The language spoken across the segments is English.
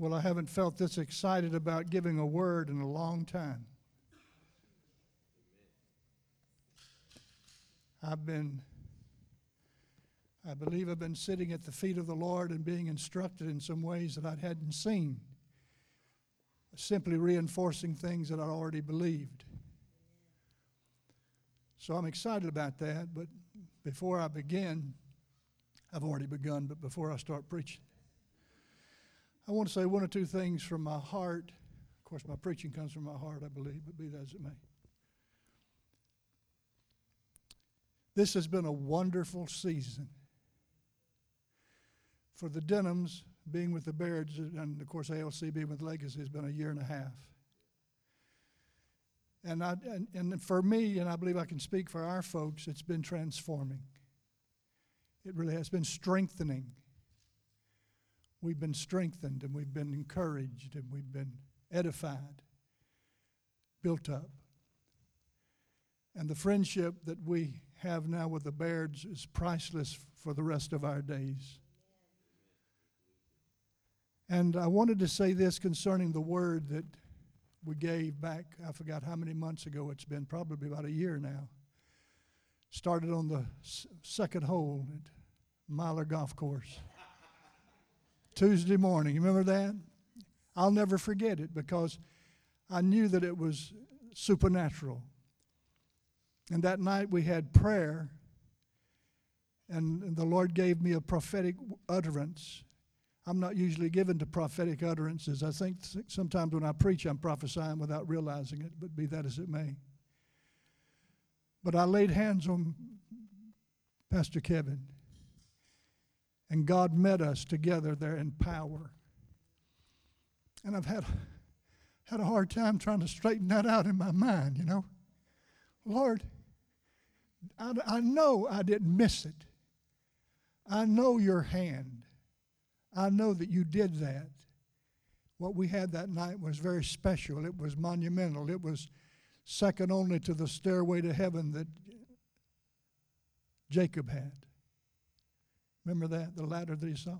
Well, I haven't felt this excited about giving a word in a long time. I've been, I believe I've been sitting at the feet of the Lord and being instructed in some ways that I hadn't seen, simply reinforcing things that I already believed. So I'm excited about that, but before I begin, I've already begun, but before I start preaching, I want to say one or two things from my heart. Of course, my preaching comes from my heart, I believe, but be that as it may. This has been a wonderful season. For the Denhams, being with the Bairds, and of course ALC being with Legacy, has been a year and a half. And, I, and, and for me, and I believe I can speak for our folks, it's been transforming. It really has been strengthening. We've been strengthened and we've been encouraged and we've been edified, built up. And the friendship that we have now with the Bairds is priceless for the rest of our days. And I wanted to say this concerning the word that we gave back, I forgot how many months ago it's been, probably about a year now. Started on the second hole at Myler Golf Course. Tuesday morning. You remember that? I'll never forget it because I knew that it was supernatural. And that night we had prayer, and the Lord gave me a prophetic utterance. I'm not usually given to prophetic utterances. I think sometimes when I preach, I'm prophesying without realizing it, but be that as it may. But I laid hands on Pastor Kevin, and God met us together there in power. And I've had, had a hard time trying to straighten that out in my mind, you know. Lord, I, I know I didn't miss it. I know your hand. I know that you did that. What we had that night was very special. It was monumental. It was second only to the stairway to heaven that Jacob had. Remember that, the ladder that he saw?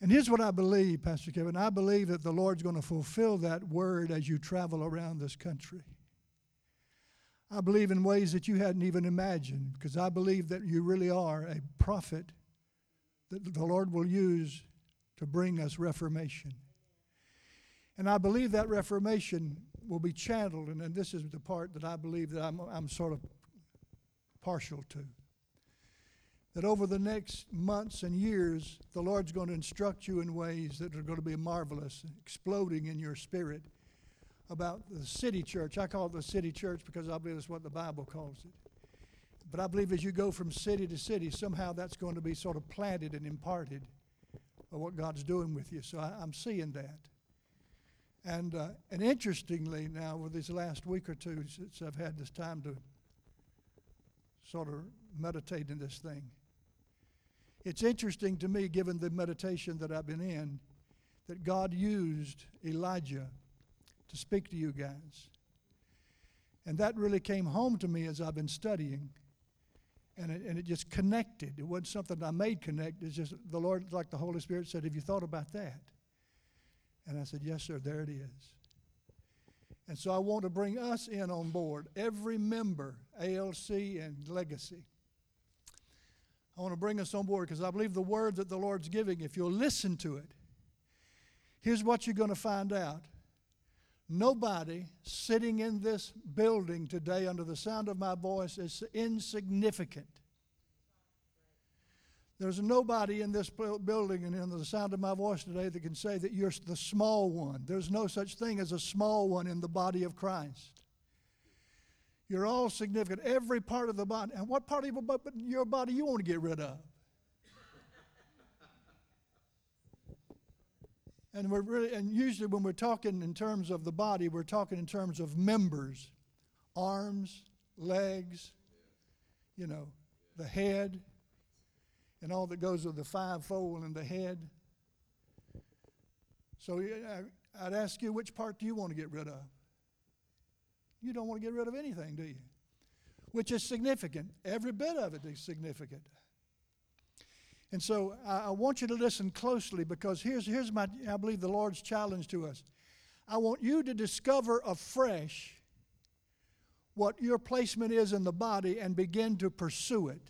And here's what I believe, Pastor Kevin. I believe that the Lord's going to fulfill that word as you travel around this country. I believe in ways that you hadn't even imagined because I believe that you really are a prophet that the Lord will use to bring us reformation. And I believe that reformation will be channeled, and, and this is the part that I believe that I'm, I'm sort of partial to. That over the next months and years, the Lord's going to instruct you in ways that are going to be marvelous, exploding in your spirit about the city church. I call it the city church because I believe it's what the Bible calls it. But I believe as you go from city to city, somehow that's going to be sort of planted and imparted of what God's doing with you. So I, am seeing that. And, uh, and interestingly, now, with these last week or two, since I've had this time to sort of meditate in this thing, it's interesting to me, given the meditation that I've been in, that God used Elijah to speak to you guys. And that really came home to me as I've been studying. And it, and it just connected. It wasn't something I made connect. It's just the Lord, like the Holy Spirit said, Have you thought about that? And I said, Yes, sir, there it is. And so I want to bring us in on board, every member, ALC and Legacy. I want to bring us on board because I believe the word that the Lord's giving, if you'll listen to it, here's what you're going to find out Nobody sitting in this building today under the sound of my voice is insignificant. There's nobody in this building and under the sound of my voice today that can say that you're the small one. There's no such thing as a small one in the body of Christ. You're all significant, every part of the body. And what part of your body you want to get rid of? And we're really, and usually when we're talking in terms of the body, we're talking in terms of members, arms, legs, you know, the head, and all that goes with the fivefold and the head. So I'd ask you, which part do you want to get rid of? You don't want to get rid of anything, do you? Which is significant. Every bit of it is significant. And so I, want you to listen closely because here's, here's my, I believe, the Lord's challenge to us. I want you to discover afresh what your placement is in the body and begin to pursue it.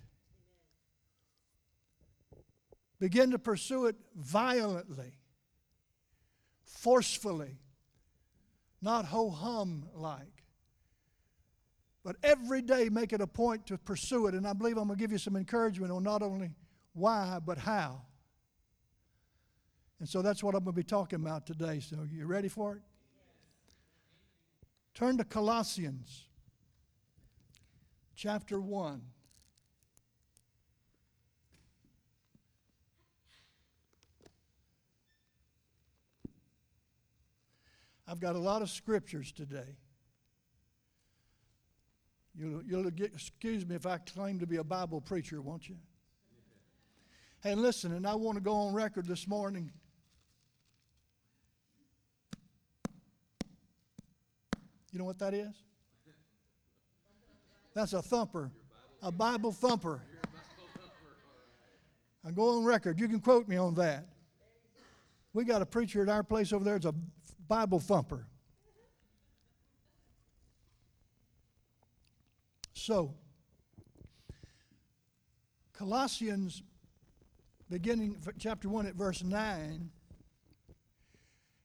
Begin to pursue it violently, forcefully, not ho hum like. But every day make it a point to pursue it. And I believe I'm going to give you some encouragement on not only why, but how. And so that's what I'm going to be talking about today. So, you ready for it? Turn to Colossians chapter 1. I've got a lot of scriptures today. You'll, you'll get, excuse me if I claim to be a Bible preacher, won't you? Hey, listen, and I want to go on record this morning. You know what that is? That's a thumper, a Bible thumper. I go on record. You can quote me on that. We got a preacher at our place over there. It's a Bible thumper. So, Colossians beginning chapter 1 at verse 9,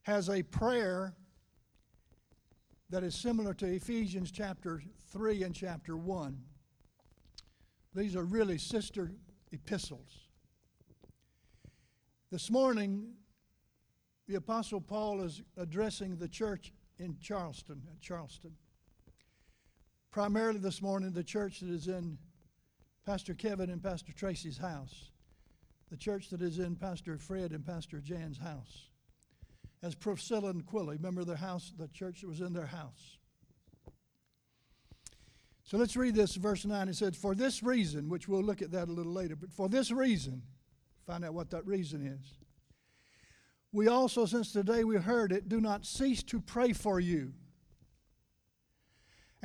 has a prayer that is similar to Ephesians chapter 3 and chapter 1. These are really sister epistles. This morning, the Apostle Paul is addressing the church in Charleston, at Charleston. Primarily this morning, the church that is in Pastor Kevin and Pastor Tracy's house the church that is in Pastor Fred and Pastor Jan's house. As Priscilla and Aquila, remember their house, the church that was in their house. So let's read this, verse 9. It says, For this reason, which we'll look at that a little later, but for this reason, find out what that reason is. We also, since the day we heard it, do not cease to pray for you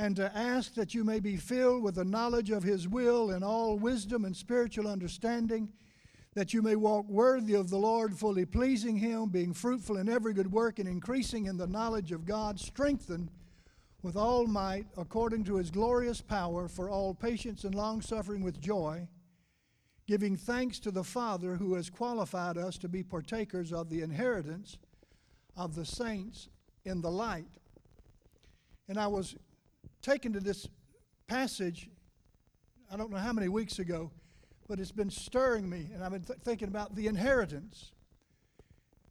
and to ask that you may be filled with the knowledge of His will and all wisdom and spiritual understanding that you may walk worthy of the Lord, fully pleasing Him, being fruitful in every good work, and increasing in the knowledge of God, strengthened with all might, according to His glorious power, for all patience and long suffering with joy, giving thanks to the Father who has qualified us to be partakers of the inheritance of the saints in the light. And I was taken to this passage, I don't know how many weeks ago but it's been stirring me, and I've been th- thinking about the inheritance.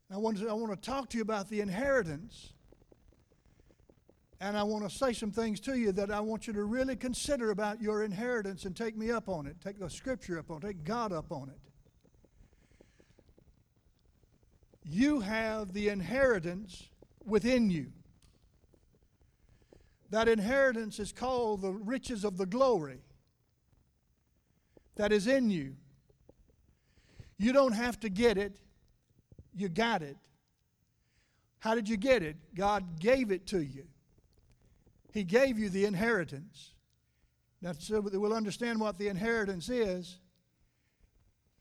I want, to, I want to talk to you about the inheritance. And I want to say some things to you that I want you to really consider about your inheritance and take me up on it. Take the scripture up on it. Take God up on it. You have the inheritance within you. That inheritance is called the riches of the glory that is in you. You don't have to get it, you got it. How did you get it? God gave it to you. He gave you the inheritance. Now, so that we'll understand what the inheritance is,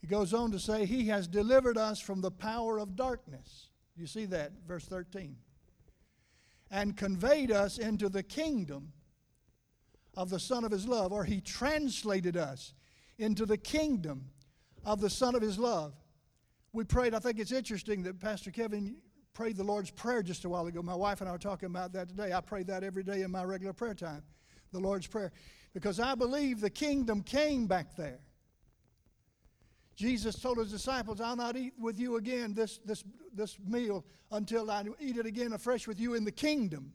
he goes on to say, He has delivered us from the power of darkness. You see that, verse 13. And conveyed us into the kingdom of the Son of His love, or He translated us into the kingdom of the Son of His love. We prayed, I think it's interesting that Pastor Kevin prayed the Lord's Prayer just a while ago. My wife and I were talking about that today. I pray that every day in my regular prayer time, the Lord's Prayer, because I believe the kingdom came back there. Jesus told his disciples, I'll not eat with you again this, this, this meal until I eat it again afresh with you in the kingdom.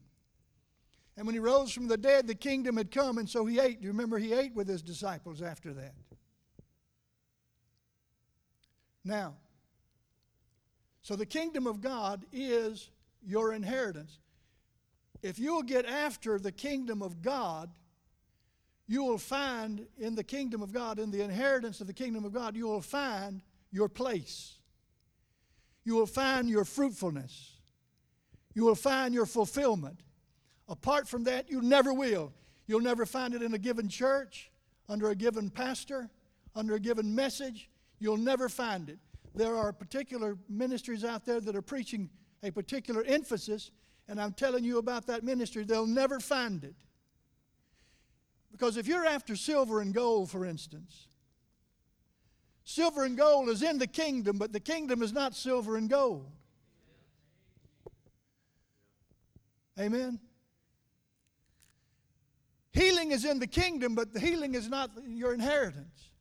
And when he rose from the dead, the kingdom had come, and so he ate. Do you remember he ate with his disciples after that? Now, so the kingdom of God is your inheritance. If you'll get after the kingdom of God, you will find in the kingdom of God, in the inheritance of the kingdom of God, you will find your place. You will find your fruitfulness. You will find your fulfillment. Apart from that, you never will. You'll never find it in a given church, under a given pastor, under a given message. You'll never find it. There are particular ministries out there that are preaching a particular emphasis, and I'm telling you about that ministry, they'll never find it. Because if you're after silver and gold, for instance, silver and gold is in the kingdom, but the kingdom is not silver and gold. Amen? Healing is in the kingdom, but the healing is not your inheritance.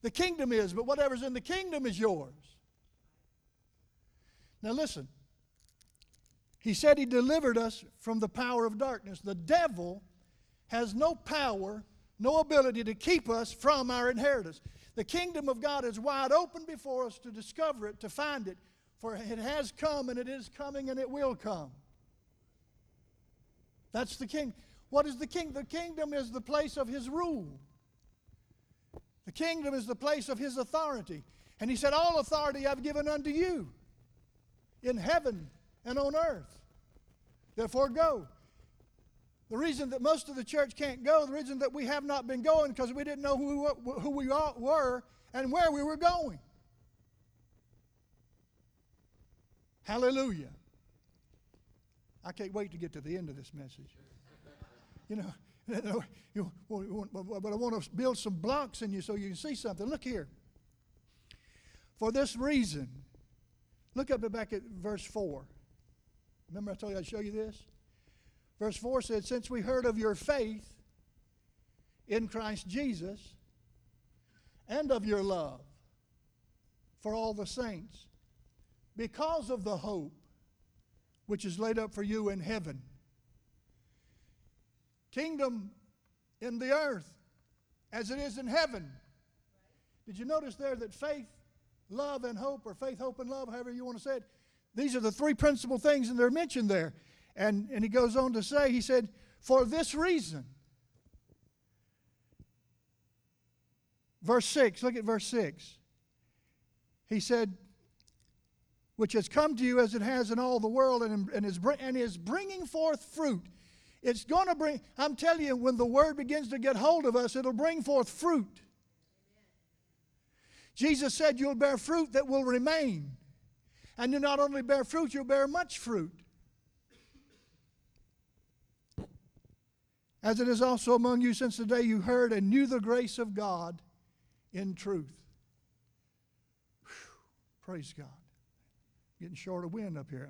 The kingdom is, but whatever's in the kingdom is yours. Now listen. He said he delivered us from the power of darkness. The devil has no power, no ability to keep us from our inheritance. The kingdom of God is wide open before us to discover it, to find it, for it has come and it is coming and it will come. That's the king. What is the king? The kingdom is the place of his rule. The kingdom is the place of his authority. And he said, All authority I've given unto you in heaven and on earth. Therefore, go. The reason that most of the church can't go, the reason that we have not been going, because we didn't know who we, who we were and where we were going. Hallelujah. I can't wait to get to the end of this message. You know, but I want to build some blocks in you so you can see something. Look here. For this reason, look up back at verse 4. Remember I told you I'd show you this? Verse 4 said, Since we heard of your faith in Christ Jesus and of your love for all the saints, because of the hope which is laid up for you in heaven. Kingdom in the earth as it is in heaven. Did you notice there that faith, love, and hope, or faith, hope, and love, however you want to say it, these are the three principal things, and they're mentioned there. And, and he goes on to say, he said, for this reason. Verse 6, look at verse 6. He said, which has come to you as it has in all the world and, and, is, and is bringing forth fruit. It's going to bring, I'm telling you, when the word begins to get hold of us, it'll bring forth fruit. Jesus said, You'll bear fruit that will remain. And you not only bear fruit, you'll bear much fruit. As it is also among you since the day you heard and knew the grace of God in truth. Whew. Praise God. Getting short of wind up here.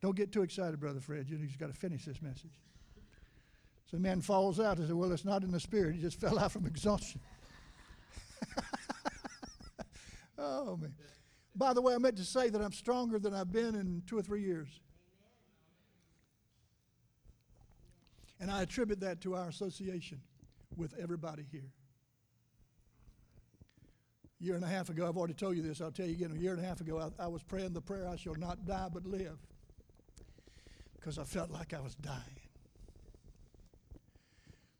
Don't get too excited, Brother Fred. You just got to finish this message. So the man falls out and says, Well, it's not in the spirit. He just fell out from exhaustion. oh, man. By the way, I meant to say that I'm stronger than I've been in two or three years. And I attribute that to our association with everybody here. A year and a half ago, I've already told you this, I'll tell you again. A year and a half ago, I, I was praying the prayer, I shall not die but live, because I felt like I was dying.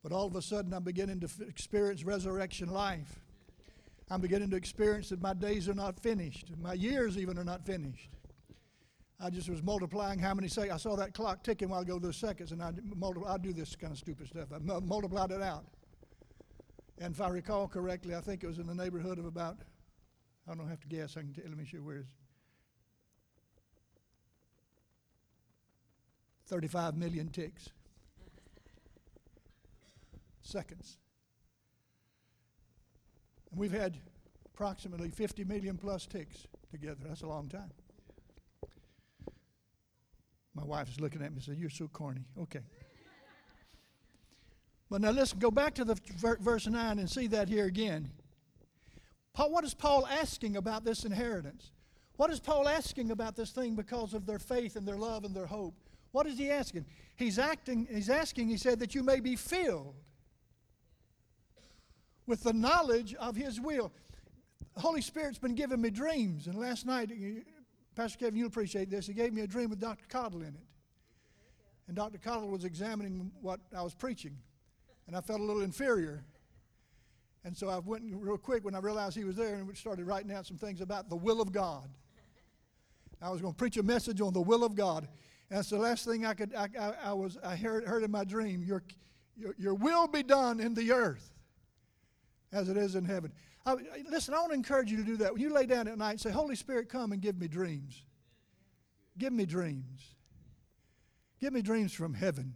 But all of a sudden, I'm beginning to f- experience resurrection life. I'm beginning to experience that my days are not finished, my years even are not finished. I just was multiplying how many seconds. I saw that clock ticking while I go those seconds, and I multiply. I do this kind of stupid stuff. I multiplied it out. And if I recall correctly, I think it was in the neighborhood of about, I don't have to guess, I can tell, let me show where it is. 35 million ticks. Seconds. And we've had approximately 50 million plus ticks together. That's a long time. My wife is looking at me and said, You're so corny. Okay. But now let's go back to the verse 9 and see that here again. Paul, what is Paul asking about this inheritance? What is Paul asking about this thing because of their faith and their love and their hope? What is he asking? He's acting, he's asking, he said, that you may be filled with the knowledge of his will. The Holy Spirit's been giving me dreams, and last night Pastor Kevin, you'll appreciate this. He gave me a dream with Dr. Cottle in it. And Dr. Cottle was examining what I was preaching. And I felt a little inferior. And so I went real quick when I realized he was there and started writing out some things about the will of God. I was going to preach a message on the will of God. And that's the last thing I could, I, I, I was, I heard, heard in my dream. Your, your, your will be done in the earth as it is in heaven. I, listen, I want to encourage you to do that. When you lay down at night, say, Holy Spirit, come and give me dreams. Give me dreams. Give me dreams from heaven.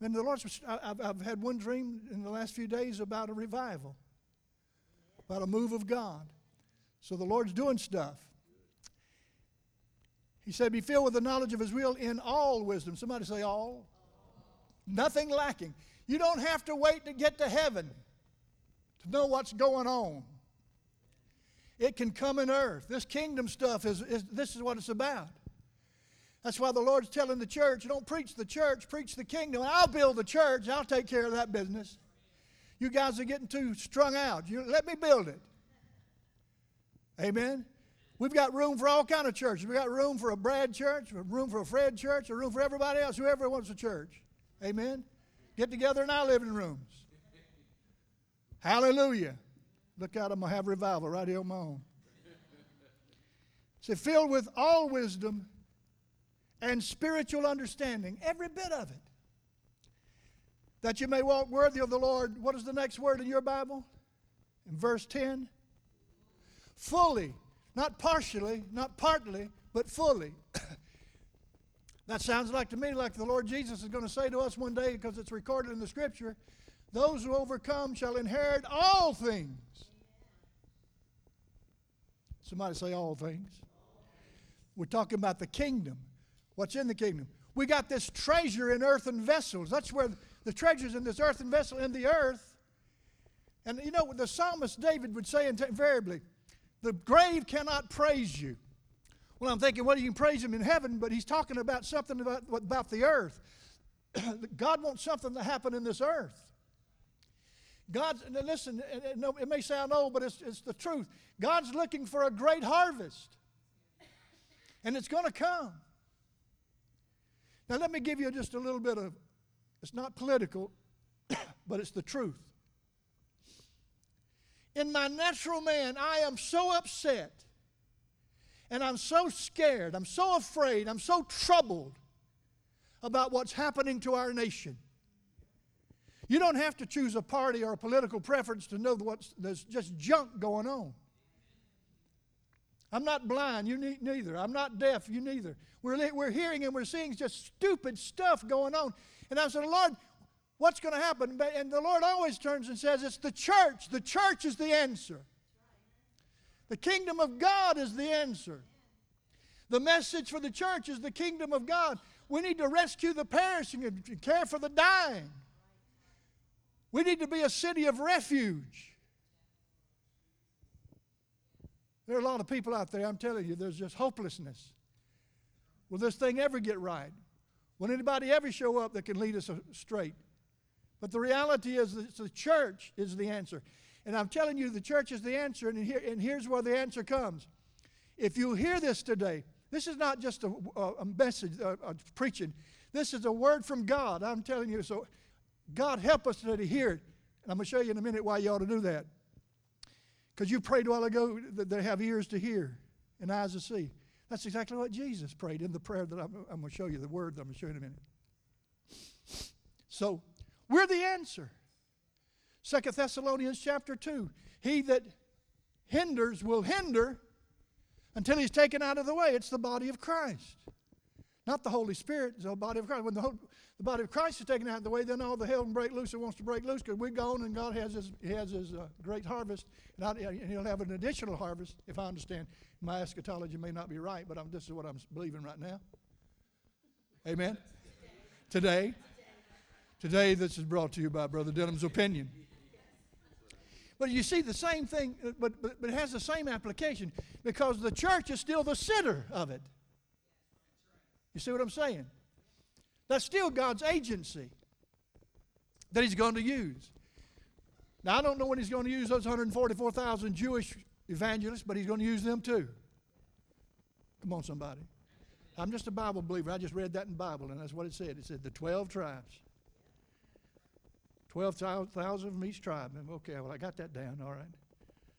And the Lord, I've, I've had one dream in the last few days about a revival, about a move of God. So the Lord's doing stuff. He said, Be filled with the knowledge of His will in all wisdom. Somebody say, All. Nothing lacking. You don't have to wait to get to heaven to know what's going on. It can come in earth. This kingdom stuff is, is this is what it's about. That's why the Lord's telling the church, don't preach the church, preach the kingdom. I'll build the church, I'll take care of that business. You guys are getting too strung out. You, let me build it. Amen. We've got room for all kind of churches. We've got room for a Brad church, room for a Fred church, a room for everybody else, whoever wants a church. Amen. Get together in our living rooms. Hallelujah. Look out, I'm going to have revival right here on my own. Say, filled with all wisdom and spiritual understanding, every bit of it. That you may walk worthy of the Lord. What is the next word in your Bible? In verse 10? Fully. Not partially, not partly, but fully. that sounds like to me like the Lord Jesus is going to say to us one day because it's recorded in the scripture those who overcome shall inherit all things. Somebody say all things. We're talking about the kingdom. What's in the kingdom? We got this treasure in earthen vessels. That's where the treasure's in this earthen vessel in the earth. And you know, the psalmist David would say invariably, the grave cannot praise you. Well, I'm thinking, well, you can praise him in heaven, but he's talking about something about, about the earth. God wants something to happen in this earth. God, listen, uh, uh, it may sound old, but it's, it's the truth. God's looking for a great harvest, and it's going to come. Now, let me give you just a little bit of, it's not political, but it's the truth. In my natural man, I am so upset, and I'm so scared, I'm so afraid, I'm so troubled about what's happening to our nation. You don't have to choose a party or a political preference to know what's there's just junk going on. I'm not blind, you neither. I'm not deaf, you neither. We're, we're hearing and we're seeing just stupid stuff going on. And I said, Lord, what's going to happen? And the Lord always turns and says, It's the church. The church is the answer. The kingdom of God is the answer. The message for the church is the kingdom of God. We need to rescue the perishing and care for the dying. We need to be a city of refuge. There are a lot of people out there, I'm telling you, there's just hopelessness. Will this thing ever get right? Will anybody ever show up that can lead us straight? But the reality is that the church is the answer. And I'm telling you, the church is the answer, and, here, and here's where the answer comes. If you hear this today, this is not just a, a message, a, a preaching. This is a word from God. I'm telling you. So God help us to hear it. And I'm going to show you in a minute why you ought to do that. Because you prayed a while ago that they have ears to hear and eyes to see. That's exactly what Jesus prayed in the prayer that I'm, I'm going to show you, the word that I'm going to show you in a minute. So, we're the answer. Second Thessalonians chapter 2. He that hinders will hinder until he's taken out of the way. It's the body of Christ. Not the Holy Spirit, the body of Christ. When the, whole, the body of Christ is taken out of the way, then all the hell can break loose that wants to break loose because we're gone and God has his, he has his uh, great harvest. And, I, and, He'll have an additional harvest, if I understand. My eschatology may not be right, but I'm, this is what I'm believing right now. Amen? Today. Today, this is brought to you by Brother Denham's opinion. But you see the same thing, but, but, but it has the same application because the church is still the center of it. You see what I'm saying? That's still God's agency that He's going to use. Now, I don't know when He's going to use those 144,000 Jewish evangelists, but He's going to use them too. Come on, somebody. I'm just a Bible believer. I just read that in the Bible, and that's what it said. It said the 12 tribes. 12,000 from each tribe. Okay, well, I got that down, all right.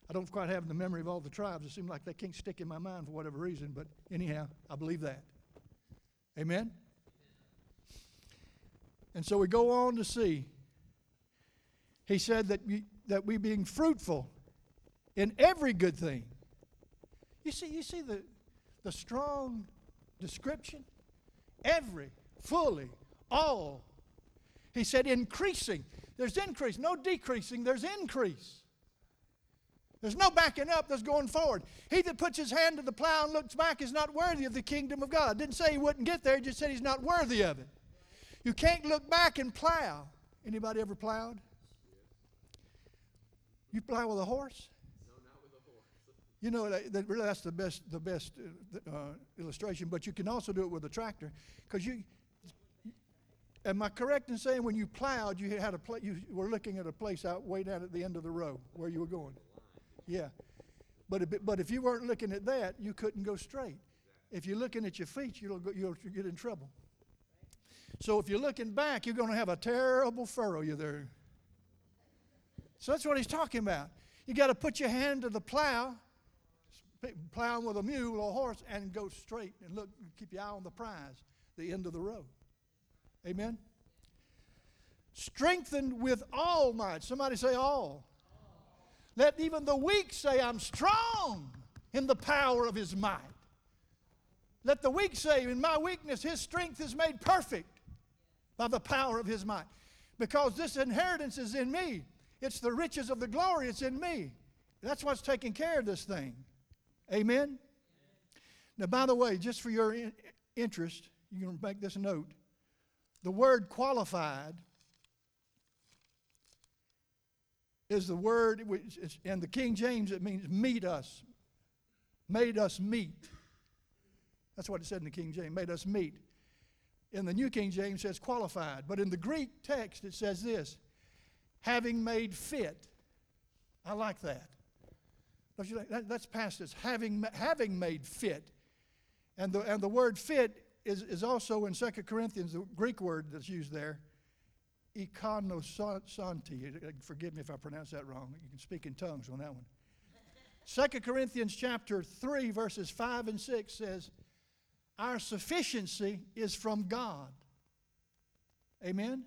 I don't quite have the memory of all the tribes. It seems like they can't stick in my mind for whatever reason, but anyhow, I believe that. Amen? And so we go on to see. He said that we, that we being fruitful in every good thing. You see, you see the, the strong description? Every, fully, all. He said increasing. There's increase, no decreasing, there's increase. There's no backing up, there's going forward. He that puts his hand to the plow and looks back is not worthy of the kingdom of God. Didn't say he wouldn't get there, he just said he's not worthy of it. You can't look back and plow. Anybody ever plowed? You plow with a horse? No, not with a horse. You know, that, really that's the best, the best uh, uh, illustration, but you can also do it with a tractor. Because you, am I correct in saying when you plowed, you had a pla- you were looking at a place out way down at the end of the row where you were going? Yeah. But if, but if you weren't looking at that, you couldn't go straight. If you're looking at your feet, you'll, go, you'll get in trouble. So if you're looking back, you're going to have a terrible furrow you there. So that's what he's talking about. You got to put your hand to the plow, plowing with a mule or a horse, and go straight and look, keep your eye on the prize, the end of the road. Amen. Strengthened with all might. Somebody say all. Let even the weak say, I'm strong in the power of his might. Let the weak say, In my weakness, his strength is made perfect by the power of his might. Because this inheritance is in me. It's the riches of the glory, it's in me. That's what's taking care of this thing. Amen? Now, by the way, just for your in- interest, you can make this note. The word qualified is the word, which is, in the King James, it means meet us, made us meet. That's what it said in the King James, made us meet. In the New King James, says qualified. But in the Greek text, it says this having made fit. I like that. Don't you think? That, that's past tense, having, having made fit. And the, and the word fit is, is also in 2 Corinthians, the Greek word that's used there, ikonosanti. Forgive me if I pronounce that wrong. You can speak in tongues on that one. 2 Corinthians chapter 3, verses 5 and 6 says, Our sufficiency is from God. Amen?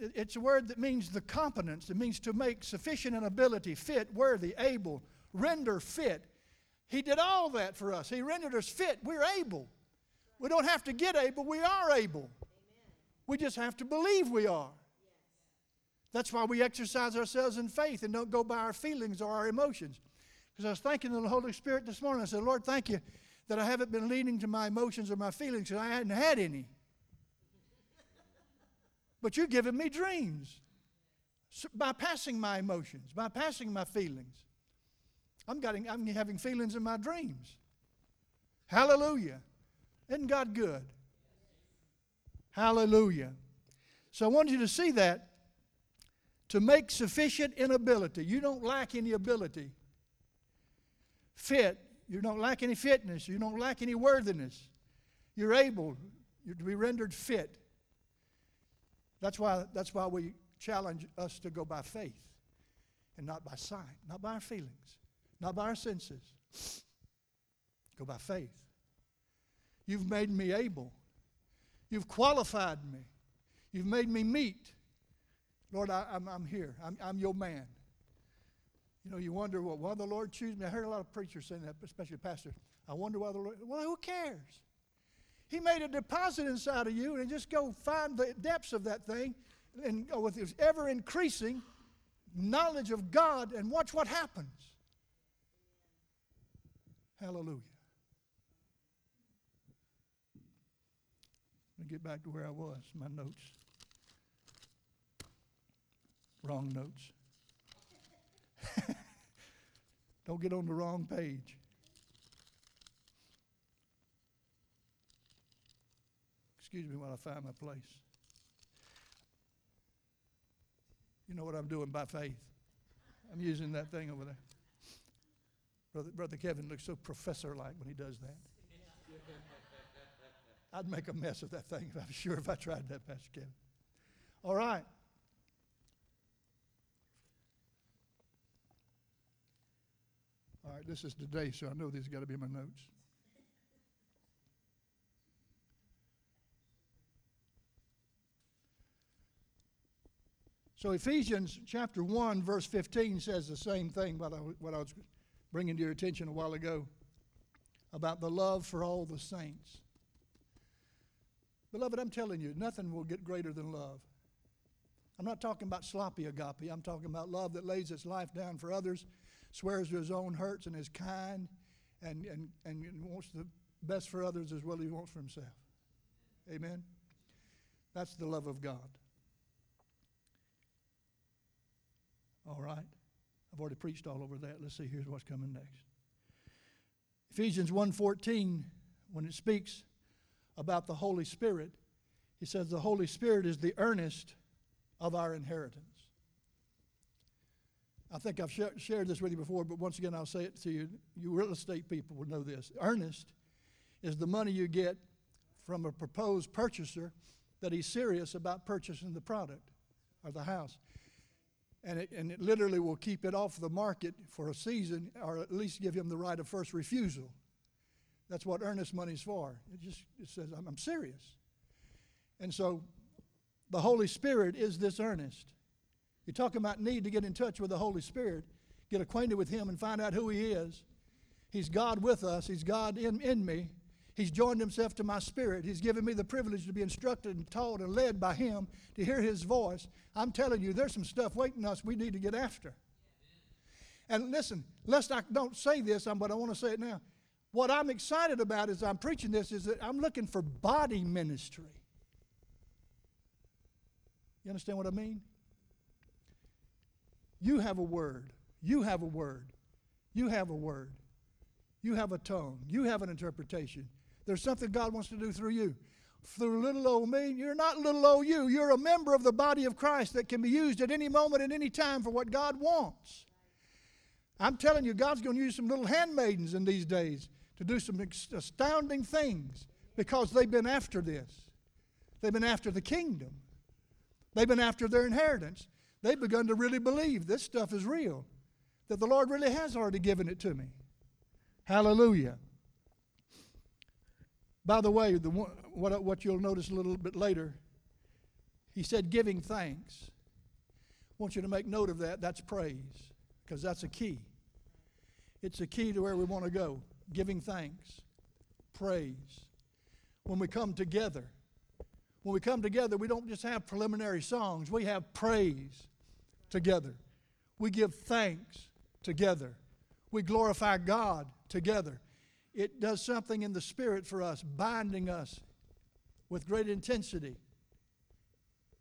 It's a word that means the competence. It means to make sufficient in ability, fit, worthy, able, render fit. He did all that for us. He rendered us fit. We're able. We don't have to get able, we are able. We just have to believe we are. That's why we exercise ourselves in faith and don't go by our feelings or our emotions. Because I was thanking the Holy Spirit this morning. I said, Lord, thank you that I haven't been leaning to my emotions or my feelings because I hadn't had any. But you're giving me dreams. Bypassing my emotions, bypassing my feelings. I'm, getting, I'm having feelings in my dreams. Hallelujah. Isn't God good? Hallelujah. So I want you to see that. To make sufficient in ability. You don't lack any ability. Fit. You don't lack any fitness. You don't lack any worthiness. You're able to be rendered fit. That's why, that's why we challenge us to go by faith and not by sight, not by our feelings, not by our senses. Go by faith. You've made me able. You've qualified me. You've made me meet. Lord, I, am here. I'm, I'm your man. You know, you wonder, well, why the Lord choose me? I heard a lot of preachers saying that, especially pastors. I wonder why the Lord, well, who cares? He made a deposit inside of you, and just go find the depths of that thing and with his ever increasing knowledge of God and watch what happens. Hallelujah. Let me get back to where I was, my notes. Wrong notes. Don't get on the wrong page. Excuse me while I find my place. You know what I'm doing by faith. I'm using that thing over there. Brother, Brother Kevin looks so professor like when he does that. I'd make a mess of that thing, I'm sure, if I tried that, Pastor Kevin. All right. All right, this is today, so I know these got to be my notes. So Ephesians chapter 1, verse 15 says the same thing, what I, what I was bringing to your attention a while ago about the love for all the saints. Beloved, I'm telling you, nothing will get greater than love. I'm not talking about sloppy agape. I'm talking about love that lays its life down for others, swears to his own hurts, and is kind and, and, and wants the best for others as well as he wants for himself. Amen? That's the love of God. All right. I've already preached all over that. Let's see here's what's coming next. Ephesians 1:14 when it speaks about the Holy Spirit, he says the Holy Spirit is the earnest of our inheritance. I think I've sh- shared this with you before, but once again I'll say it to you. You real estate people will know this. Earnest is the money you get from a proposed purchaser that he's serious about purchasing the product or the house. And it, and it literally will keep it off the market for a season or at least give him the right of first refusal. That's what earnest money's for. It just it says, I'm, I'm serious. And so the Holy Spirit is this earnest. You're talking about need to get in touch with the Holy Spirit, get acquainted with Him, and find out who He is. He's God with us, He's God in, in me. He's joined Himself to my spirit. He's given me the privilege to be instructed and taught and led by Him to hear His voice. I'm telling you, there's some stuff waiting us we need to get after. And listen, lest I don't say this, but I want to say it now. What I'm excited about as I'm preaching this is that I'm looking for body ministry. You understand what I mean? You have a word. You have a word. You have a word. You have a tongue. You have an interpretation. There's something God wants to do through you. Through little old me, you're not little old you. You're a member of the body of Christ that can be used at any moment, at any time for what God wants. I'm telling you, God's going to use some little handmaidens in these days to do some astounding things because they've been after this. They've been after the kingdom. They've been after their inheritance. They've begun to really believe this stuff is real, that the Lord really has already given it to me. Hallelujah. By the way, the one, what, what you'll notice a little bit later, he said giving thanks. I want you to make note of that. That's praise, because that's a key. It's a key to where we want to go. Giving thanks, praise. When we come together, when we come together, we don't just have preliminary songs, we have praise together. We give thanks together. We glorify God together. It does something in the spirit for us, binding us with great intensity.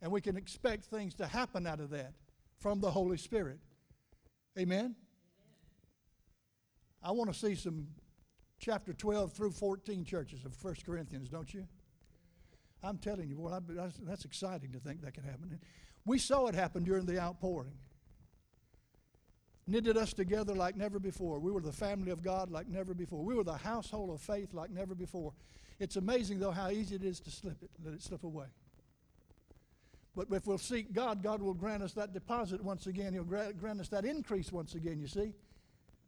And we can expect things to happen out of that from the Holy Spirit. Amen? I want to see some chapter 12 through 14 churches of 1 Corinthians, don't you? I'm telling you, boy, that's, that's exciting to think that could happen. We saw it happen during the outpouring. Knitted us together like never before. We were the family of God like never before. We were the household of faith like never before. It's amazing, though, how easy it is to slip it, let it slip away. But if we'll seek God, God will grant us that deposit once again. He'll grant us that increase once again, you see.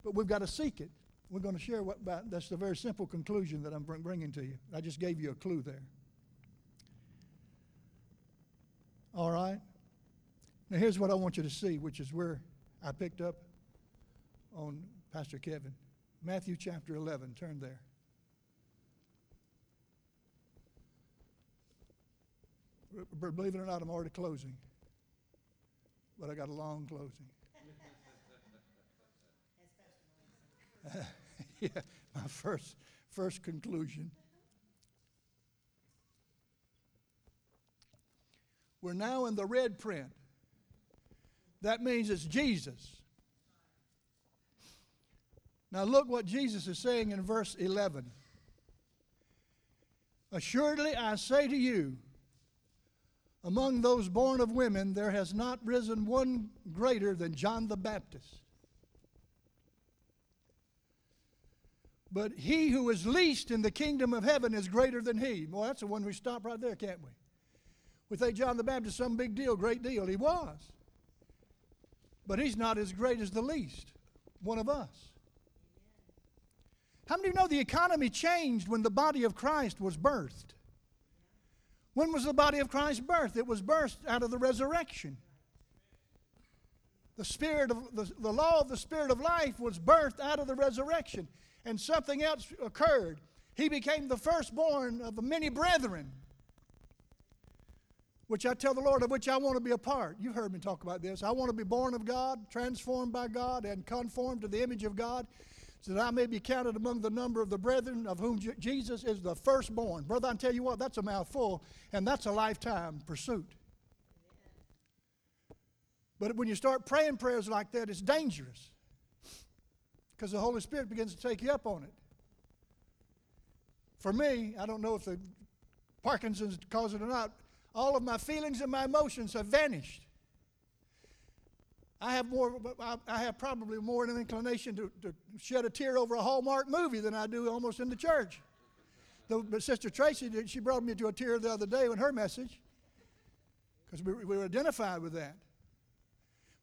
But we've got to seek it. We're going to share what about, that's the very simple conclusion that I'm bringing to you. I just gave you a clue there. All right? Now, here's what I want you to see, which is where I picked up on Pastor Kevin. Matthew chapter 11. Turn there. Believe it or not, I'm already closing. But I got a long closing. yeah, my first first conclusion. We're now in the red print. That means it's Jesus. Now, look what Jesus is saying in verse 11. Assuredly, I say to you, among those born of women, there has not risen one greater than John the Baptist. But he who is least in the kingdom of heaven is greater than he. Well, that's the one we stop right there, can't we? We think John the Baptist some big deal, great deal. He was. But he's not as great as the least, one of us. How many of you know the economy changed when the body of Christ was birthed? When was the body of Christ birthed? It was birthed out of the resurrection. the spirit of the, the law of the spirit of life was birthed out of the resurrection, and something else occurred. He became the firstborn of many brethren, which I tell the Lord of which I want to be a part. You've heard me talk about this. I want to be born of God, transformed by God, and conformed to the image of God, so that I may be counted among the number of the brethren of whom Jesus is the firstborn. Brother, I tell you what, that's a mouthful, and that's a lifetime pursuit. But when you start praying prayers like that, it's dangerous because the Holy Spirit begins to take you up on it. For me, I don't know if the Parkinson's caused it or not, all of my feelings and my emotions have vanished. I have more. I have probably more an inclination to, to shed a tear over a Hallmark movie than I do almost in the church. But Sister Tracy, she brought me to a tear the other day in her message because we, we were identified with that.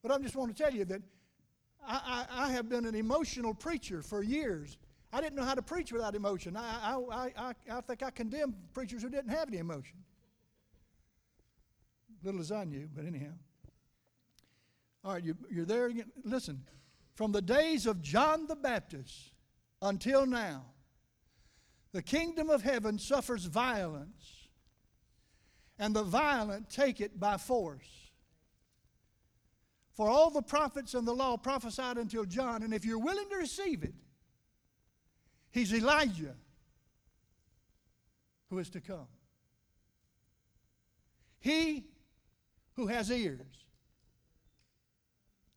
But I just want to tell you that I, I, I, have been an emotional preacher for years. I didn't know how to preach without emotion. I, I, I, I think I condemned preachers who didn't have any emotion. Little as I knew, but anyhow. All right, you, you're there again. Listen, from the days of John the Baptist until now, the kingdom of heaven suffers violence, and the violent take it by force. For all the prophets and the law prophesied until John, and if you're willing to receive it, he's Elijah who is to come. He who has ears,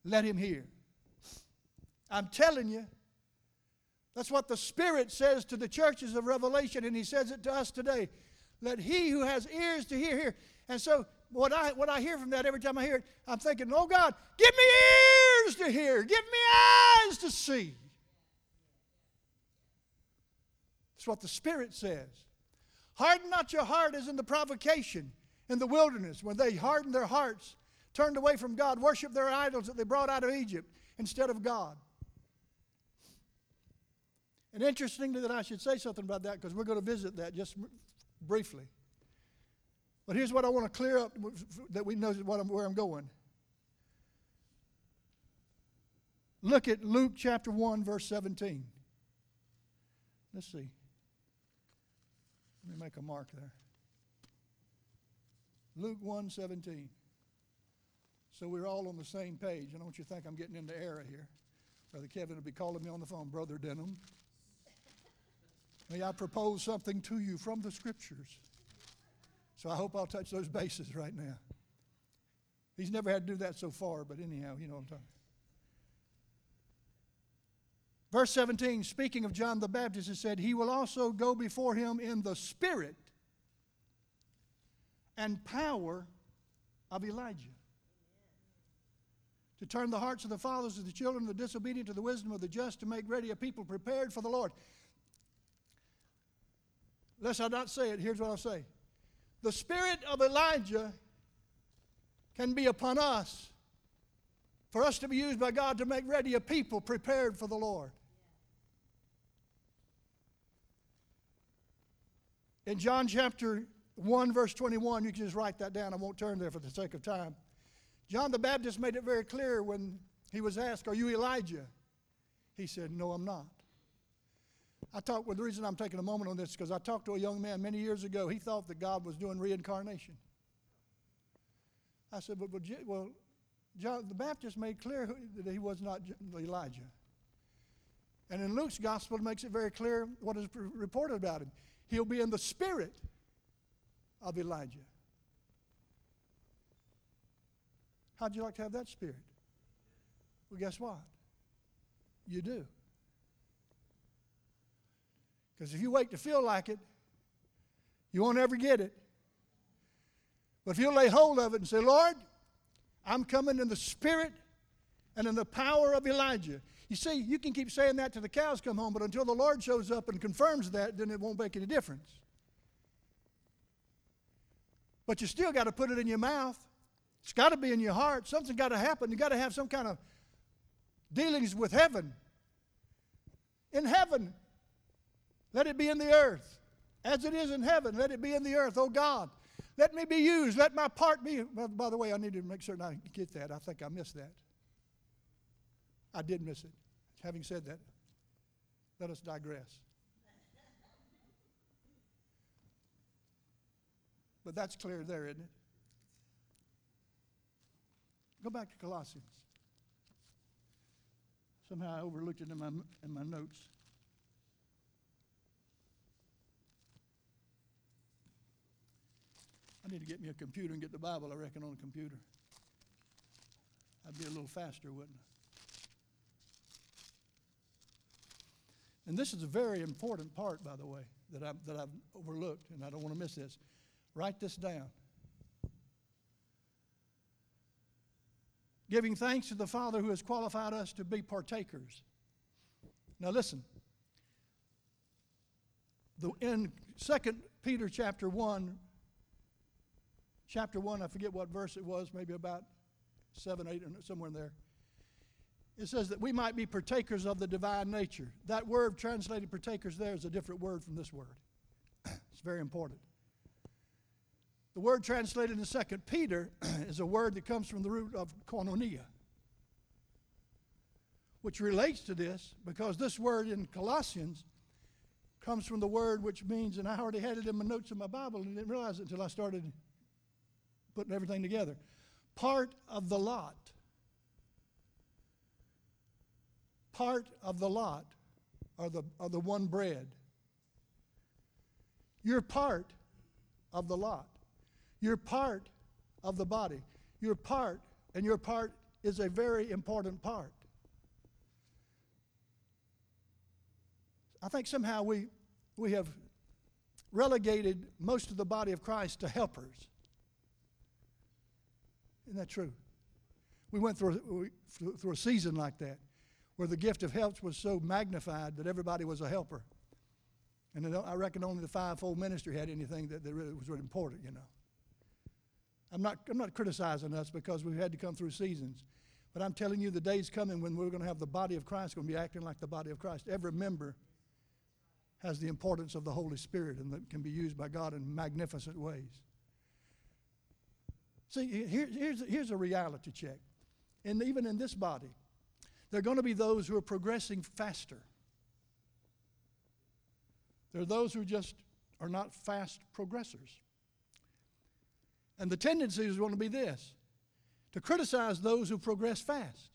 let him hear. I'm telling you, that's what the Spirit says to the churches of Revelation, and He says it to us today. Let he who has ears to hear, hear. And so what I, what I hear from that every time I hear it, I'm thinking, oh God, give me ears to hear, give me eyes to see. That's what the Spirit says. Harden not your heart as in the provocation in the wilderness when they hardened their hearts, turned away from God, worshiped their idols that they brought out of Egypt instead of God. And interestingly, that I should say something about that because we're going to visit that just briefly. But here's what I want to clear up that we know what I'm, where I'm going. Look at Luke chapter 1, verse 17. Let's see. Let me make a mark there. Luke 1 17. So we're all on the same page. I don't want you to think I'm getting into error here. Brother Kevin will be calling me on the phone, Brother Denham. May I propose something to you from the scriptures? So I hope I'll touch those bases right now. He's never had to do that so far, but anyhow, you know what I'm talking. Verse 17, speaking of John the Baptist, it said, He will also go before him in the spirit and power of Elijah. To turn the hearts of the fathers of the children of the disobedient to the wisdom of the just, to make ready a people prepared for the Lord. Lest I not say it, here's what I'll say the spirit of Elijah can be upon us for us to be used by God to make ready a people prepared for the Lord. In John chapter 1, verse 21, you can just write that down. I won't turn there for the sake of time. John the Baptist made it very clear when he was asked, Are you Elijah? He said, No, I'm not. I talked with the reason I'm taking a moment on this is because I talked to a young man many years ago. He thought that God was doing reincarnation. I said, but, but well, John the Baptist made clear that he was not Elijah. And in Luke's gospel, it makes it very clear what is reported about him. He'll be in the spirit of Elijah. How'd you like to have that spirit? Well, guess what? You do. Because if you wait to feel like it, you won't ever get it. But if you'll lay hold of it and say, Lord, I'm coming in the spirit and in the power of Elijah. You see, you can keep saying that till the cows come home, but until the Lord shows up and confirms that, then it won't make any difference. But you still got to put it in your mouth. It's got to be in your heart. Something's got to happen. You got to have some kind of dealings with heaven. In heaven, let it be in the earth. As it is in heaven, let it be in the earth, oh God. Let me be used. Let my part be. By the way, I need to make certain I get that. I think I missed that. I did miss it. Having said that, let us digress. But that's clear there, isn't it? Go back to Colossians. Somehow I overlooked it in my, in my notes. I need to get me a computer and get the Bible, I reckon, on a computer. I'd be a little faster, wouldn't I? And this is a very important part, by the way, that I've, that I've overlooked, and I don't want to miss this. Write this down. Giving thanks to the Father who has qualified us to be partakers. Now listen. The, in 2 Peter chapter 1, chapter 1, I forget what verse it was, maybe about 7, 8, somewhere in there it says that we might be partakers of the divine nature. That word translated partakers there is a different word from this word. it's very important. The word translated in 2 Peter is a word that comes from the root of koinonia, which relates to this because this word in Colossians comes from the word which means, and I already had it in my notes in my Bible and didn't realize it until I started putting everything together. Part of the lot. part of the lot are the, are the one bread. You're part of the lot. You're part of the body. You're part, and your part is a very important part. I think somehow we, we have relegated most of the body of Christ to helpers. Isn't that true? We went through, through a season like that where the gift of helps was so magnified that everybody was a helper. And I reckon only the fivefold ministry had anything that, that really was really important, you know. I'm not, I'm not criticizing us because we've had to come through seasons. But I'm telling you, the day's coming when we're going to have the body of Christ going to be acting like the body of Christ. Every member has the importance of the Holy Spirit and that can be used by God in magnificent ways. See, here, here's, here's a reality check. And even in this body, there are going to be those who are progressing faster. There are those who just are not fast progressors. And the tendency is going to be this to criticize those who progress fast.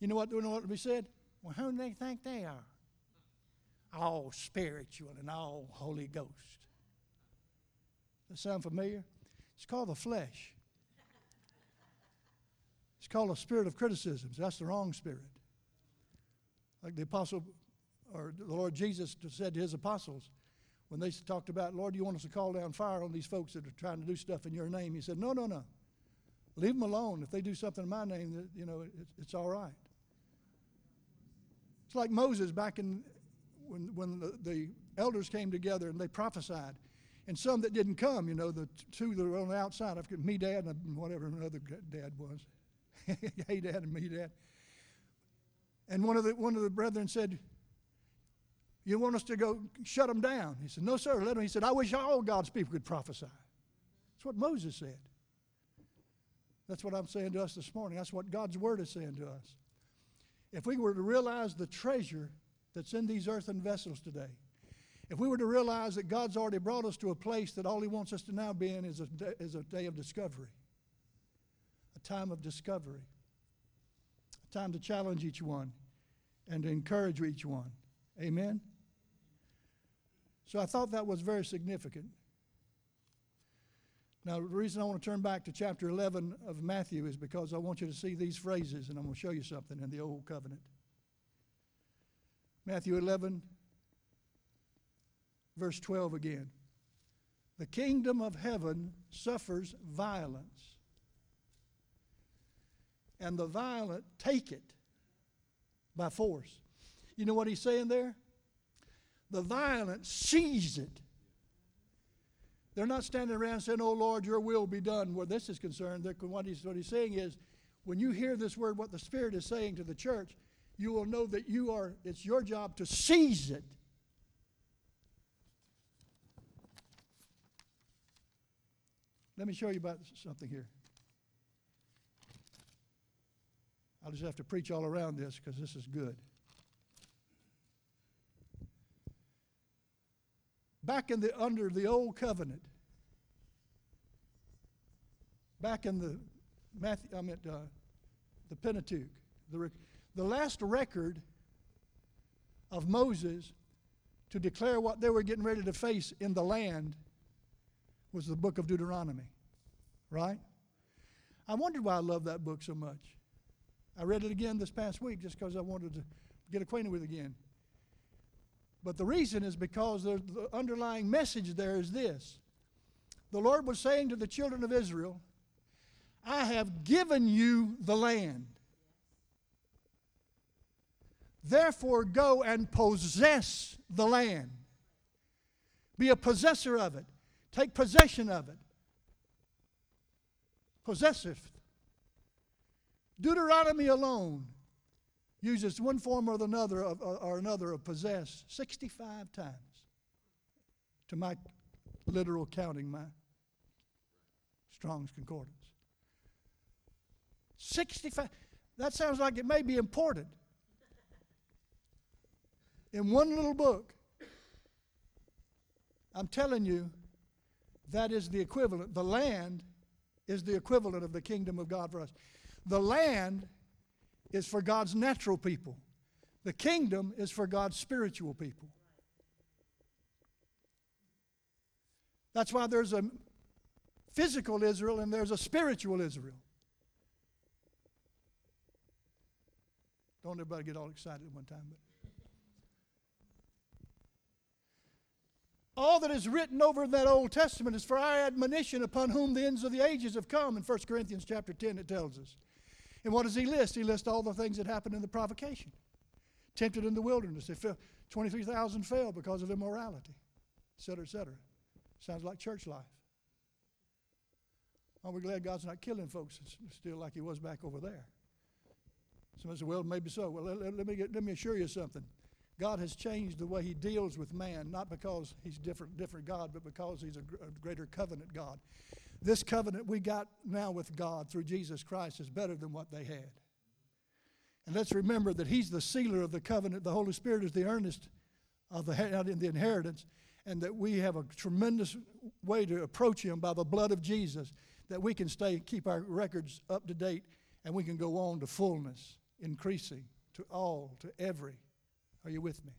You know what, you know what we said? Well, who do they think they are? All spiritual and all Holy Ghost. Does that sound familiar? It's called the flesh. It's called a spirit of criticism. That's the wrong spirit. Like the apostle or the Lord Jesus said to his apostles when they talked about, Lord, you want us to call down fire on these folks that are trying to do stuff in your name? He said, No, no, no. Leave them alone. If they do something in my name, you know, it's, it's all right. It's like Moses back in when, when the, the elders came together and they prophesied. And some that didn't come, you know, the two that were on the outside, I've Medad and whatever another dad was. hey, Dad, and me, Dad. And one of the one of the brethren said, "You want us to go shut them down?" He said, "No, sir. Let them." He said, "I wish all God's people could prophesy." That's what Moses said. That's what I'm saying to us this morning. That's what God's word is saying to us. If we were to realize the treasure that's in these earthen vessels today, if we were to realize that God's already brought us to a place that all He wants us to now be in is a, is a day of discovery a time of discovery, a time to challenge each one and to encourage each one. Amen? So I thought that was very significant. Now, the reason I want to turn back to chapter 11 of Matthew is because I want you to see these phrases, and I'm going to show you something in the Old Covenant. Matthew 11, verse 12 again. The kingdom of heaven suffers violence, and the violent take it by force. You know what he's saying there? The violent seize it. They're not standing around saying, Oh Lord, your will be done where this is concerned. What he's, what he's saying is, when you hear this word, what the Spirit is saying to the church, you will know that you are, it's your job to seize it. Let me show you about something here. I'll just have to preach all around this because this is good. Back in the under the old covenant, back in the Matthew, I meant uh, the Pentateuch, the, the last record of Moses to declare what they were getting ready to face in the land was the book of Deuteronomy, right? I wondered why I love that book so much. I read it again this past week just because I wanted to get acquainted with it again. But the reason is because the, the underlying message there is this the Lord was saying to the children of Israel, I have given you the land. Therefore, go and possess the land. Be a possessor of it. Take possession of it. Possessive. Deuteronomy alone uses one form or another of, or another of possess 65 times to my literal counting, my Strong's Concordance. 65. That sounds like it may be important. In one little book, I'm telling you, that is the equivalent. The land is the equivalent of the kingdom of God for us. The land is for God's natural people, the kingdom is for God's spiritual people. That's why there's a physical Israel and there's a spiritual Israel. Don't everybody get all excited at one time, but all that is written over in that Old Testament is for our admonition upon whom the ends of the ages have come. In 1 Corinthians chapter 10, it tells us. And what does he list? He lists all the things that happened in the provocation. Tempted in the wilderness. They fell, 23,000 fell because of immorality, et cetera, et cetera. Sounds like church life. Aren't we glad God's not killing folks still like he was back over there? Somebody said, well, maybe so. Well, let, let, me, get, let me assure you something. God has changed the way he deals with man, not because he's different, different God, but because he's a, a greater covenant God. This covenant we got now with God through Jesus Christ is better than what they had. And let's remember that he's the sealer of the covenant. The Holy Spirit is the earnest of the, the inheritance, and that we have a tremendous way to approach him by the blood of Jesus, that we can stay, keep our records up to date, and we can go on to fullness, increasing to all, to every are you with me?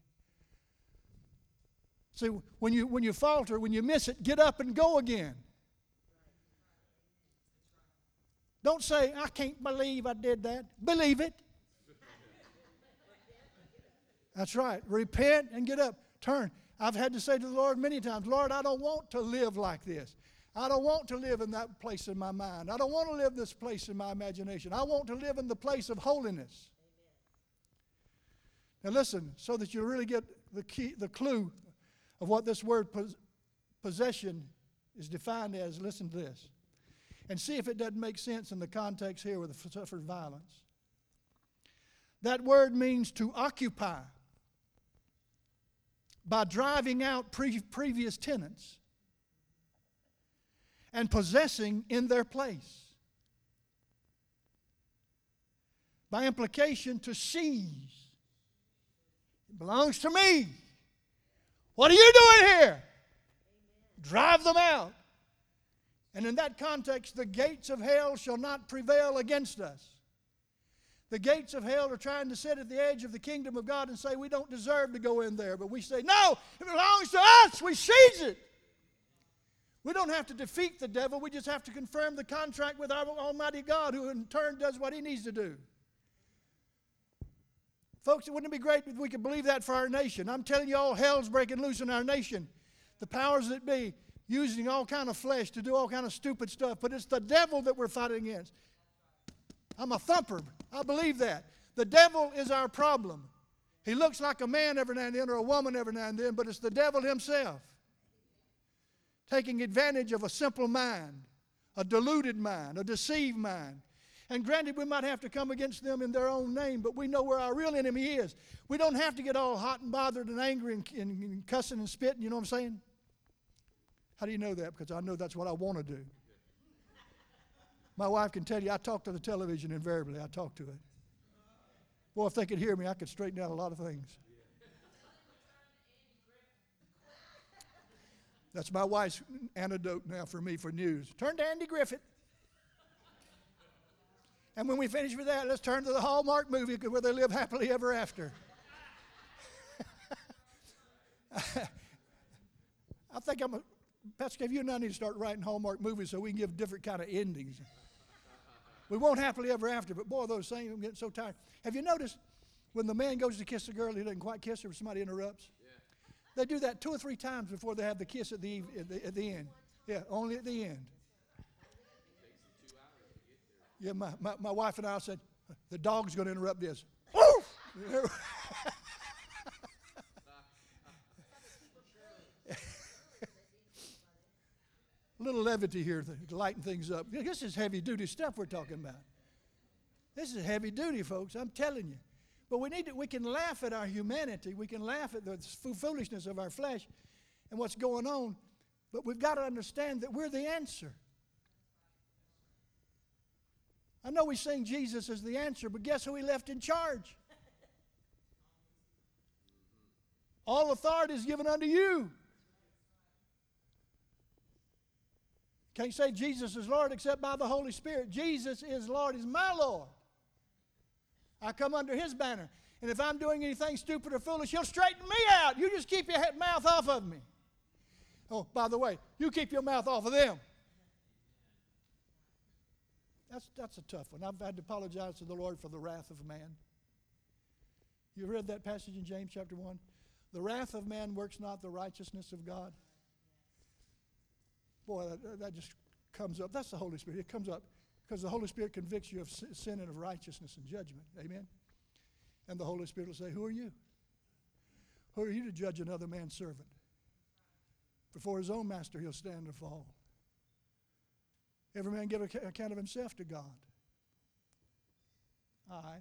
See, when you, when you falter, when you miss it, get up and go again. Don't say, I can't believe I did that. Believe it. That's right. Repent and get up. Turn. I've had to say to the Lord many times, Lord, I don't want to live like this. I don't want to live in that place in my mind. I don't want to live this place in my imagination. I want to live in the place of holiness. Now, listen, so that you really get the, key, the clue of what this word possession is defined as, listen to this. And see if it doesn't make sense in the context here with the suffered violence. That word means to occupy by driving out pre- previous tenants and possessing in their place. By implication, to seize belongs to me. What are you doing here? Drive them out. And in that context, the gates of hell shall not prevail against us. The gates of hell are trying to sit at the edge of the kingdom of God and say, We don't deserve to go in there. But we say, No, it belongs to us. We seize it. We don't have to defeat the devil. We just have to confirm the contract with our Almighty God, who in turn does what he needs to do. Folks, it wouldn't it be great if we could believe that for our nation? I'm telling you all, hell's breaking loose in our nation. The powers that be using all kind of flesh to do all kind of stupid stuff, but it's the devil that we're fighting against. I'm a thumper. I believe that. The devil is our problem. He looks like a man every now and then or a woman every now and then, but it's the devil himself taking advantage of a simple mind, a deluded mind, a deceived mind, and granted, we might have to come against them in their own name, but we know where our real enemy is. We don't have to get all hot and bothered and angry and, and, and cussing and spitting, you know what I'm saying? How do you know that? Because I know that's what I want to do. My wife can tell you, I talk to the television invariably. I talk to it. Boy, if they could hear me, I could straighten out a lot of things. That's my wife's antidote now for me for news. Turn to Andy Griffith. And when we finish with that, let's turn to the Hallmark movie where they live happily ever after. I think I'm a, Pastor Kev, you and I need to start writing Hallmark movies so we can give different kind of endings. We won't happily ever after, but boy, those things, I'm getting so tired. Have you noticed when the man goes to kiss the girl, he doesn't quite kiss her, somebody interrupts? They do that two or three times before they have the kiss at the, at the, at the end. Yeah, only at the end. Yeah, my, my, my wife and I said, the dog's going to interrupt this. Little levity here to lighten things up. This is heavy duty stuff we're talking about. This is heavy duty, folks. I'm telling you. But we need to, we can laugh at our humanity. We can laugh at the foolishness of our flesh and what's going on. But we've got to understand that we're the answer. I know we sing Jesus as the answer, but guess who he left in charge? All authority is given unto you. Can't say Jesus is Lord except by the Holy Spirit. Jesus is Lord, He's my Lord. I come under His banner. And if I'm doing anything stupid or foolish, He'll straighten me out. You just keep your mouth off of me. Oh, by the way, you keep your mouth off of them. That's, that's a tough one. I've had to apologize to the Lord for the wrath of man. You read that passage in James chapter 1? The wrath of man works not the righteousness of God. Boy, that, that just comes up. That's the Holy Spirit. It comes up because the Holy Spirit convicts you of sin and of righteousness and judgment. Amen? And the Holy Spirit will say, Who are you? Who are you to judge another man's servant? Before his own master, he'll stand or fall. Every man give account of himself to God. I,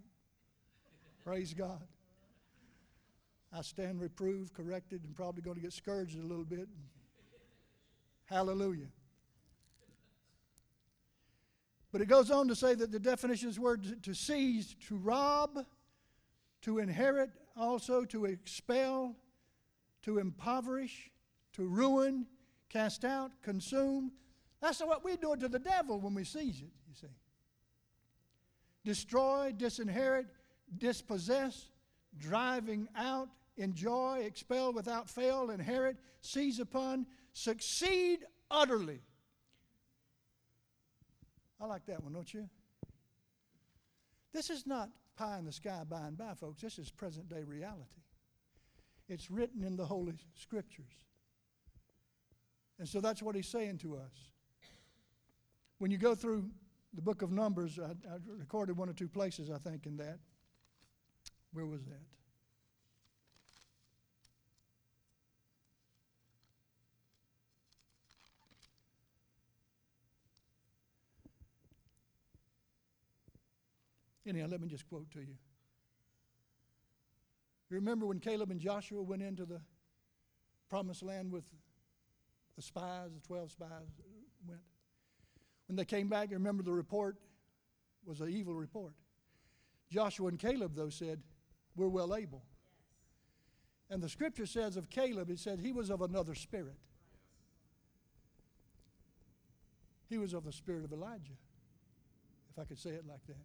praise God. I stand reproved, corrected, and probably going to get scourged a little bit. Hallelujah. But it goes on to say that the definition is word to seize, to rob, to inherit, also to expel, to impoverish, to ruin, cast out, consume. That's what we do to the devil when we seize it, you see. Destroy, disinherit, dispossess, driving out, enjoy, expel without fail, inherit, seize upon, succeed utterly. I like that one, don't you? This is not pie in the sky by and by, folks. This is present day reality. It's written in the Holy Scriptures. And so that's what he's saying to us. When you go through the book of Numbers, I, I recorded one or two places, I think, in that. Where was that? Anyhow, let me just quote to you. You remember when Caleb and Joshua went into the promised land with the spies, the 12 spies went? When they came back, you remember the report was an evil report. Joshua and Caleb, though, said, We're well able. And the scripture says of Caleb, it said he was of another spirit. He was of the spirit of Elijah, if I could say it like that.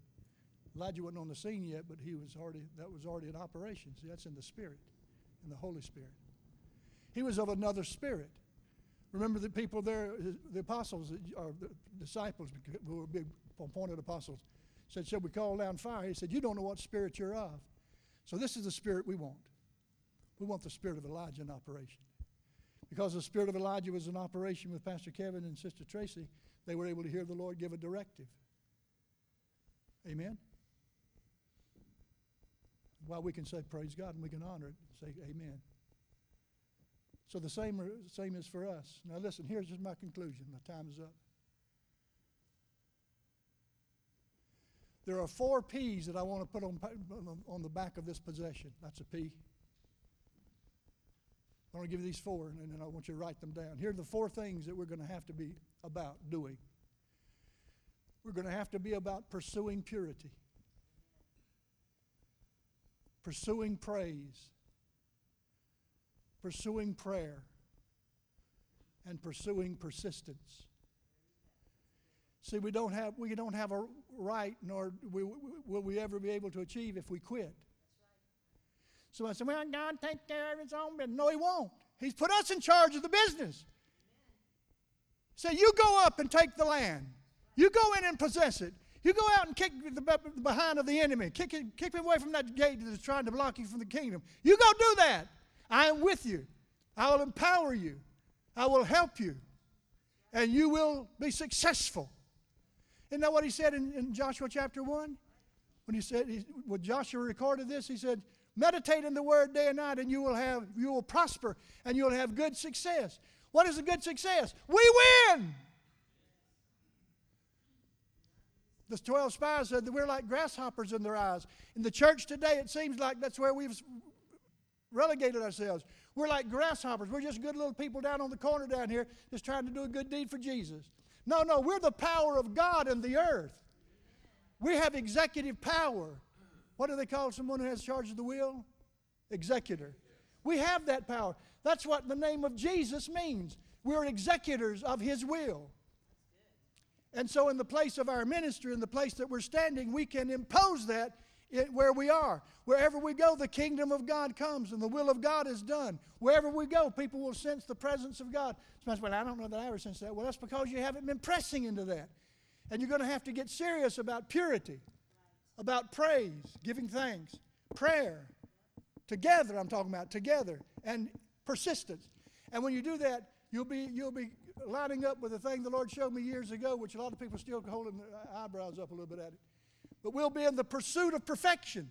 Elijah wasn't on the scene yet, but he was already that was already in operation. See, that's in the Spirit, in the Holy Spirit. He was of another spirit. Remember the people there, the apostles or the disciples who were big appointed apostles, said, Should we call down fire? He said, You don't know what spirit you're of. So this is the spirit we want. We want the spirit of Elijah in operation. Because the spirit of Elijah was in operation with Pastor Kevin and Sister Tracy, they were able to hear the Lord give a directive. Amen? While we can say praise God and we can honor it say amen. So the same, same is for us. Now listen, here's just my conclusion. My time is up. There are four P's that I want to put on, on the back of this possession. That's a P. I want to give you these four, and then I want you to write them down. Here are the four things that we're going to have to be about doing. We're going to have to be about pursuing purity. pursuing praise, pursuing prayer, and pursuing persistence. See, we don't have, we don't have a right, nor will we ever be able to achieve if we quit. So I said, well, God take care of his own business. No, he won't. He's put us in charge of the business. Say, you go up and take the land. You go in and possess it. You go out and kick the behind of the enemy. Kick, kick him away from that gate that's trying to block you from the kingdom. You go do that. I am with you. I will empower you. I will help you. And you will be successful. Isn't that what he said in, in Joshua chapter 1? When he said, he, when Joshua recorded this, he said, Meditate in the word day and night, and you will have you will prosper and you'll have good success. What is a good success? We win. The 12 spies said that we're like grasshoppers in their eyes. In the church today, it seems like that's where we've relegated ourselves. We're like grasshoppers. We're just good little people down on the corner down here just trying to do a good deed for Jesus. No, no, we're the power of God in the earth. We have executive power. What do they call someone who has charge of the will? Executor. We have that power. That's what the name of Jesus means. We're executors of His will. And so, in the place of our ministry, in the place that we're standing, we can impose that where we are. Wherever we go, the kingdom of God comes and the will of God is done. Wherever we go, people will sense the presence of God. Somebody well, I don't know that I ever sensed that. Well, that's because you haven't been pressing into that. And you're going to have to get serious about purity, about praise, giving thanks, prayer, together, I'm talking about, together, and persistence. And when you do that, you'll be, you'll be lining up with the thing the Lord showed me years ago, which a lot of people still holding their eyebrows up a little bit at it. But we'll be in the pursuit of perfection.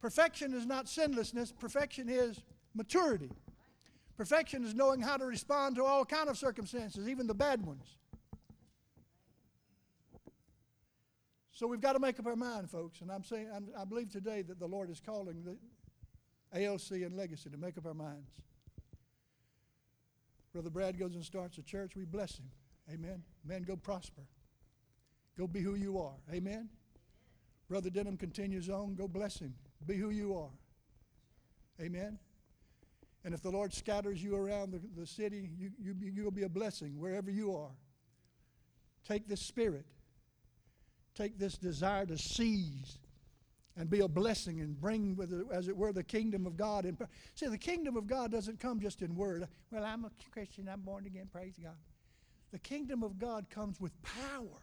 Perfection is not sinlessness, perfection is maturity. Perfection is knowing how to respond to all kind of circumstances, even the bad ones. So we've got to make up our mind, folks. And I'm saying, I'm, i believe today that the Lord is calling the ALC and Legacy to make up our minds. Brother Brad goes and starts a church. We bless him. Amen. Man, go prosper. Go be who you are. Amen. Brother Denham continues on. Go bless him. Be who you are. Amen. And if the Lord scatters you around the, the city, you, you, you'll be a blessing wherever you are. Take this spirit take this desire to seize and be a blessing and bring, with it, as it were, the kingdom of God. And see, the kingdom of God doesn't come just in word. Well, I'm a Christian. I'm born again. Praise God. The kingdom of God comes with power.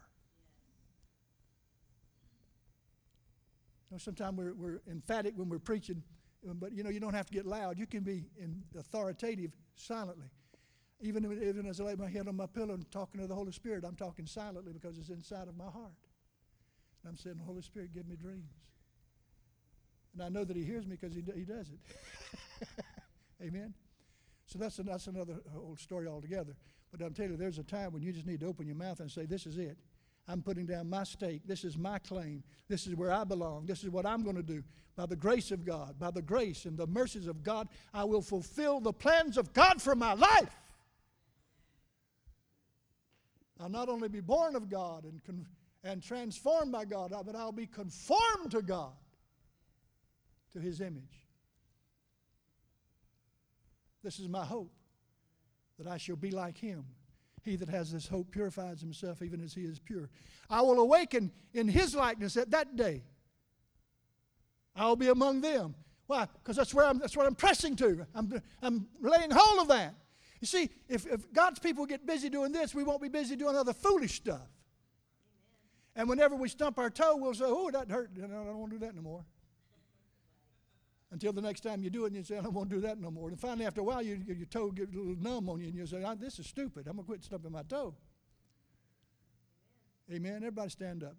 You know, sometimes we're, we're emphatic when we're preaching, uh, but you know, you don't have to get loud. You can be authoritative silently. Even, even as I lay my head on my pillow and talking to the Holy Spirit, I'm talking silently because it's inside of my heart. And I'm saying, Holy Spirit, give me dreams. And I know that He hears me because he, he does it. Amen. So that's, that's another old story altogether. But I'm telling you, there's a time when you just need to open your mouth and say, This is it. I'm putting down my stake. This is my claim. This is where I belong. This is what I'm going to do. By the grace of God, by the grace and the mercies of God, I will fulfill the plans of God for my life. I'll not only be born of God and and transformed by God, but I'll be conformed to God, to His image. This is my hope, that I shall be like Him. He that has this hope purifies himself even as he is pure. I will awaken in His likeness at that day. I'll be among them. Why? Because that's where I'm, that's what I'm pressing to. I'm, I'm laying hold of that. You see, if, if God's people get busy doing this, we won't be busy doing other foolish stuff. And whenever we stump our toe, we'll say, oh, that hurt. I don't want to do that no more. Until the next time you do it, and you say, I to do that no more. And finally, after a while, you, your toe gets a little numb on you, and you say, ah, this is stupid. I'm going to quit stumping my toe. Amen. Everybody stand up.